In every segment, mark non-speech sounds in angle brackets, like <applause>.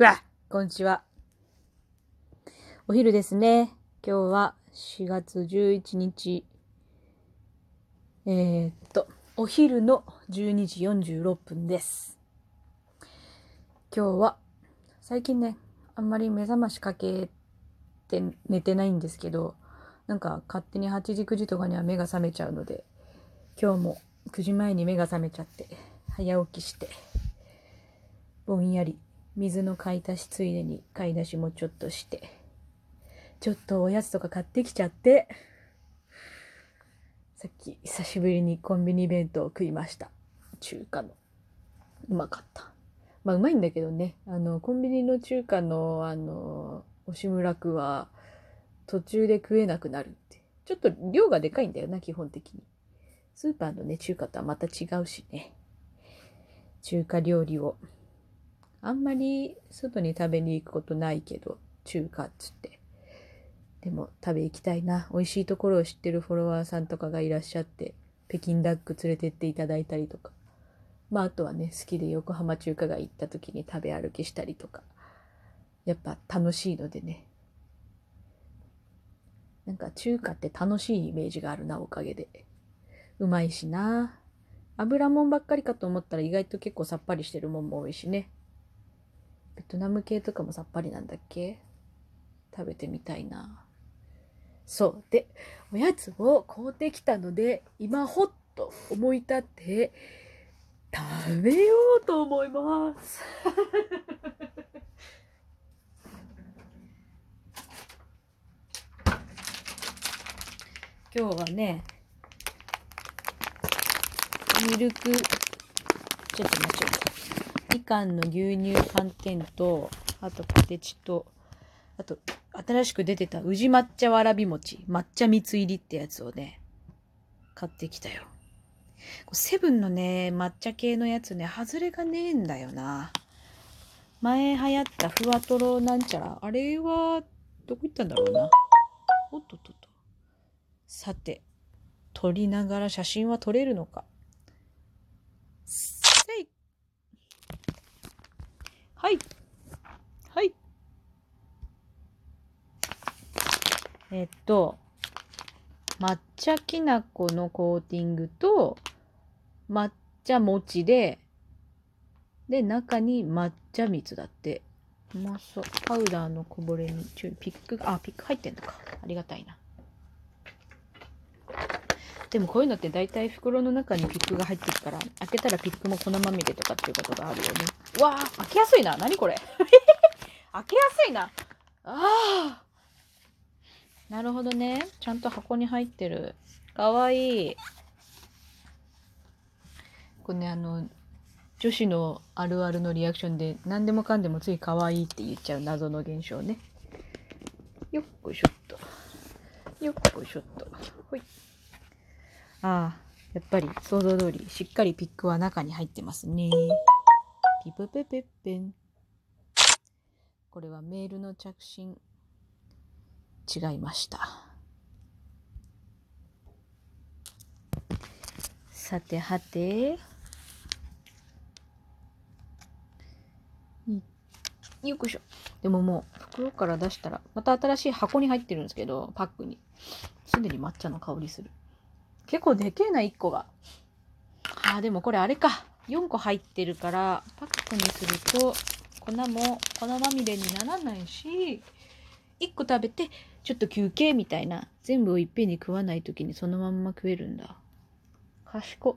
うわこんにちは。お昼ですね。今日は4月11日。えー、っと、お昼の12時46分です。今日は、最近ね、あんまり目覚ましかけて寝てないんですけど、なんか勝手に8時9時とかには目が覚めちゃうので、今日も9時前に目が覚めちゃって、早起きして、ぼんやり水の買い足しついでに買い出しもちょっとして、ちょっとおやつとか買ってきちゃって、さっき久しぶりにコンビニ弁当を食いました。中華の。うまかった。まあうまいんだけどね、あの、コンビニの中華のあの、押村区は途中で食えなくなるって。ちょっと量がでかいんだよな、基本的に。スーパーのね、中華とはまた違うしね。中華料理を。あんまり外に食べに行くことないけど、中華っつって。でも食べ行きたいな。美味しいところを知ってるフォロワーさんとかがいらっしゃって、北京ダック連れてっていただいたりとか。まああとはね、好きで横浜中華街行った時に食べ歩きしたりとか。やっぱ楽しいのでね。なんか中華って楽しいイメージがあるな、おかげで。うまいしな。油もんばっかりかと思ったら意外と結構さっぱりしてるもんも多いしね。ベトナム系とかもさっぱりなんだっけ？食べてみたいな。そう。で、おやつを買うてきたので、今ほっと思い立って、食べようと思います。今日はね、ミルク、ちょっと待ちょっと。みかんの牛乳寒天と、あとポテチと、あと、新しく出てた宇治抹茶わらび餅、抹茶蜜入りってやつをね、買ってきたよ。セブンのね、抹茶系のやつね、外れがねえんだよな。前流行ったふわとろなんちゃら、あれは、どこ行ったんだろうな。おっとっとっと。さて、撮りながら写真は撮れるのか。せいはい。はい。えっと、抹茶きな粉のコーティングと、抹茶餅で、で、中に抹茶蜜だって。うまそう。パウダーのこぼれに、ちょ、ピック、あ、ピック入ってんのか。ありがたいな。でもこういうのって大体袋の中にピックが入ってるから、開けたらピックも粉まみれとかっていうことがあるよね。うわあ、開けやすいな。何これ。<laughs> 開けやすいな。ああ。なるほどね。ちゃんと箱に入ってる。かわいい。これね、あの、女子のあるあるのリアクションで何でもかんでもつい可愛いって言っちゃう謎の現象ね。よっこいしょっと。よっこいしょっと。ほい。ああ、やっぱり想像通りしっかりピックは中に入ってますね。ピプペペッペン。これはメールの着信。違いました。さてはて。よっこいしょ。でももう袋から出したら、また新しい箱に入ってるんですけど、パックに。すでに抹茶の香りする。結構でけえな、1個が。あー、でもこれあれか。4個入ってるから、パックにすると、粉も粉まみれにならないし、1個食べて、ちょっと休憩みたいな。全部をいっぺんに食わないときにそのまんま食えるんだ。賢っ。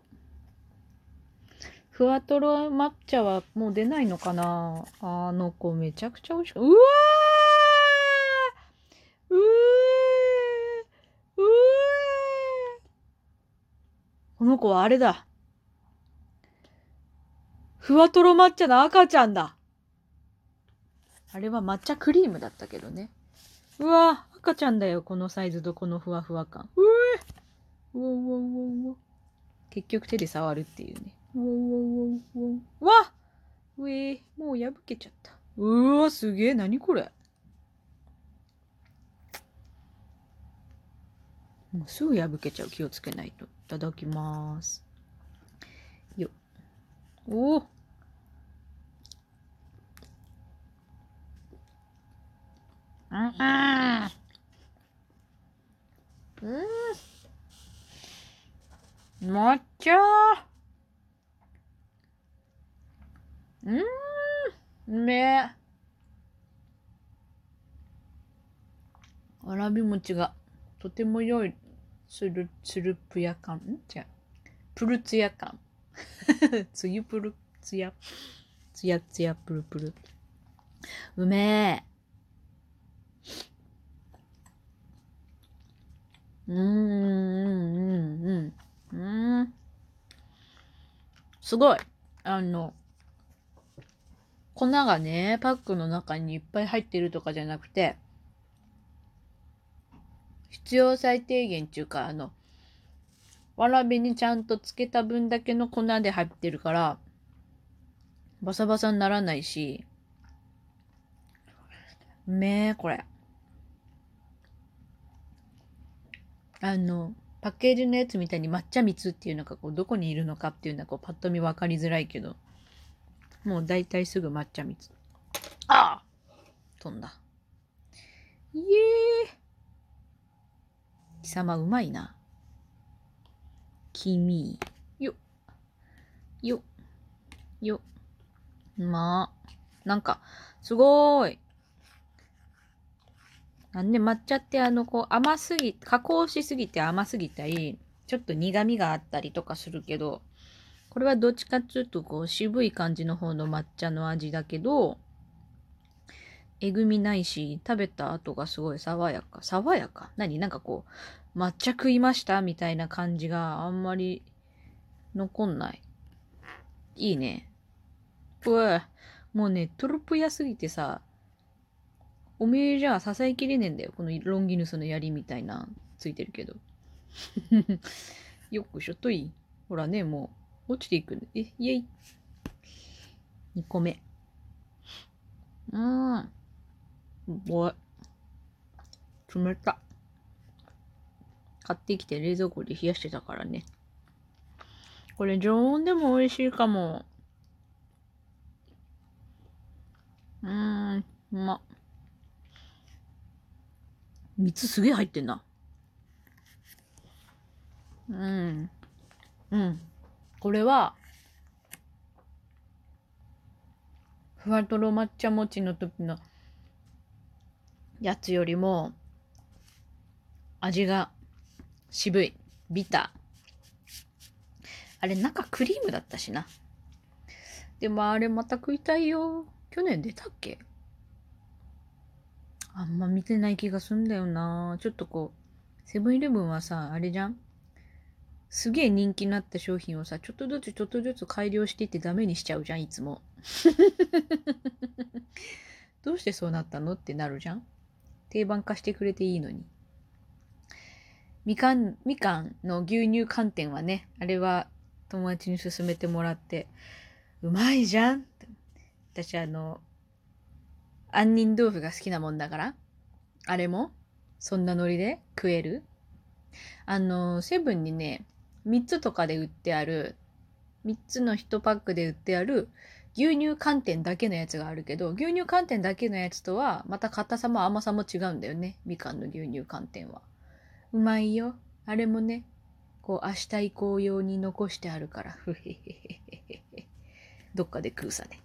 ふわとろ抹茶はもう出ないのかな？あの子めちゃくちゃ美味しく。うわーうーこの子はあれだ。ふわとろ抹茶の赤ちゃんだ。あれは抹茶クリームだったけどね。うわ赤ちゃんだよ、このサイズとこのふわふわ感。うえうわうわうわうわ。結局手で触るっていうね。うわうわうわうわ。うわうえもう破けちゃった。うわ、すげえ、なにこれ。もうすぐ破けちゃう。気をつけないと。いただきます。よっ。おお。うん抹茶うんうめえわらび餅がとても良いつるつるぷや感ん？違う。プルツヤ感。<laughs> つゆプルツヤ。ツヤツヤプルプル。うめえうんうんうんうんうん。すごい。あの粉がねパックの中にいっぱい入ってるとかじゃなくて必要最低限っていうか、あの、わらびにちゃんとつけた分だけの粉で入ってるから、バサバサにならないし、めえ、これ。あの、パッケージのやつみたいに抹茶蜜っていうのがこうどこにいるのかっていうのはこうパッと見分かりづらいけど、もう大体すぐ抹茶蜜。ああ飛んだ。イエーイ貴様うまいな。君。よ。よ。よ。まあ。なんか、すごーい。なんで抹茶ってあの、こう甘すぎ、加工しすぎて甘すぎたり、ちょっと苦味があったりとかするけど、これはどっちかっていうとこう渋い感じの方の抹茶の味だけど、えぐみないし、食べた後がすごい爽やか。爽やか？何？なんかこう、抹茶食いましたみたいな感じがあんまり残んない。いいね。うわもうね、トロップ屋すぎてさ、おめえじゃ支えきれねえんだよ。このロンギヌスの槍みたいな、ついてるけど。<laughs> よくしょっといいほらね、もう、落ちていくんで。え、イェイ。2個目。うん。おい。冷た。買ってきて冷蔵庫で冷やしてたからね。これ常温でも美味しいかも。うーん、うま。蜜すげえ入ってんな。うん。うん。これは、ふわとろ抹茶餅の時のやつよりも味が渋い。ビター。あれ中クリームだったしな。でもあれまた食いたいよ。去年出たっけ？あんま見てない気がすんだよな。ちょっとこう、セブンイレブンはさ、あれじゃん？すげえ人気になった商品をさ、ちょっとずつちょっとずつ改良していってダメにしちゃうじゃん、いつも。<laughs> どうしてそうなったの？ってなるじゃん定番化してくれていいのに。みかん、みかんの牛乳寒天はね、あれは友達に勧めてもらって、うまいじゃん私あの、杏仁豆腐が好きなもんだから、あれも、そんなノリで食えるあの、セブンにね、3つとかで売ってある、3つの1パックで売ってある牛乳寒天だけのやつがあるけど、牛乳寒天だけのやつとは、また硬さも甘さも違うんだよね。みかんの牛乳寒天は。うまいよ。あれもね、こう明日以降用に残してあるから。どっかで食うさね。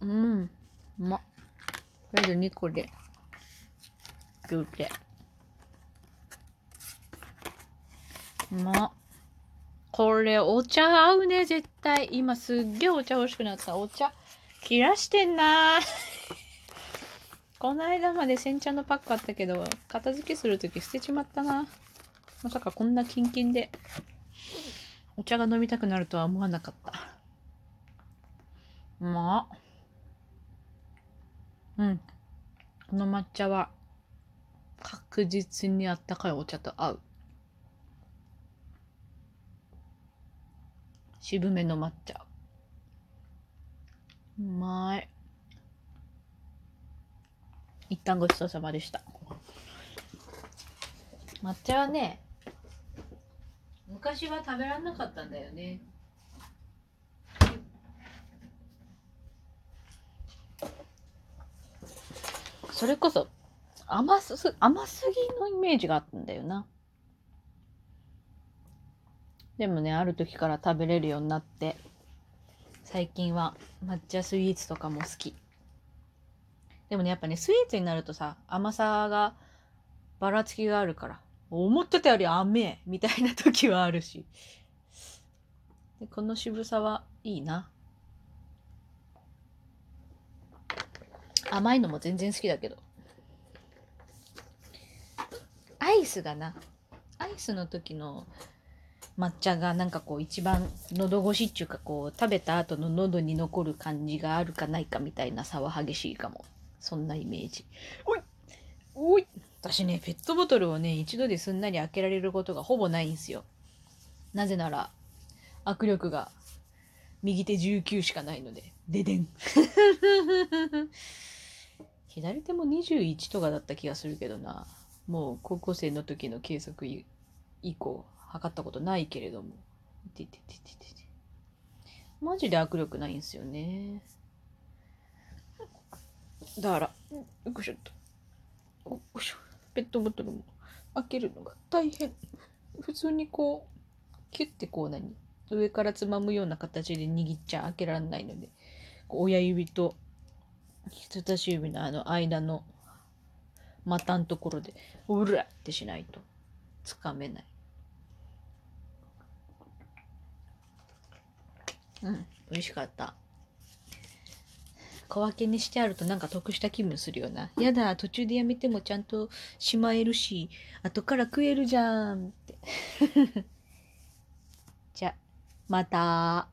うん。うま。とりあえず2個で、食うて。うまっ。これ、お茶合うね、絶対。今すっげえお茶欲しくなった。お茶、切らしてんな <laughs> この間まで煎茶のパックあったけど、片付けするとき捨てちまったな。まさかこんなキンキンで、お茶が飲みたくなるとは思わなかった。まあ。うん。この抹茶は、確実にあったかいお茶と合う。渋めの抹茶。うまい。一旦ごちそうさまでした。抹茶はね、昔は食べられなかったんだよね。それこそ甘す甘すぎのイメージがあったんだよなでもねある時から食べれるようになって。最近は抹茶スイーツとかも好き。でもねやっぱねスイーツになるとさ甘さがばらつきがあるから思ってたより甘えみたいな時はあるし。でこの渋さはいいな。甘いのも全然好きだけど。アイスがなアイスの時の抹茶がなんかこう一番喉越しっていうかこう食べた後の喉に残る感じがあるかないかみたいな差は激しいかも。そんなイメージ。おいおい。私ねペットボトルをね一度ですんなり開けられることがほぼないんですよ。なぜなら握力が右手19しかないのでででん。<laughs> 左手も21とかだった気がするけどな。もう高校生の時の計測以降測ったことないけれども。マジで握力ないんですよね。だからよいしょっと。よいしょ。ペットボトルも開けるのが大変。普通にこうキュッてこう何上からつまむような形で握っちゃ開けられないので親指と人差し指のあの間の股のところでうらってしないとつかめない。うん美味しかった小分けにしてあるとなんか得した気分するよな。やだ、途中でやめてもちゃんとしまえるし、後から食えるじゃんって。<laughs> じゃ、また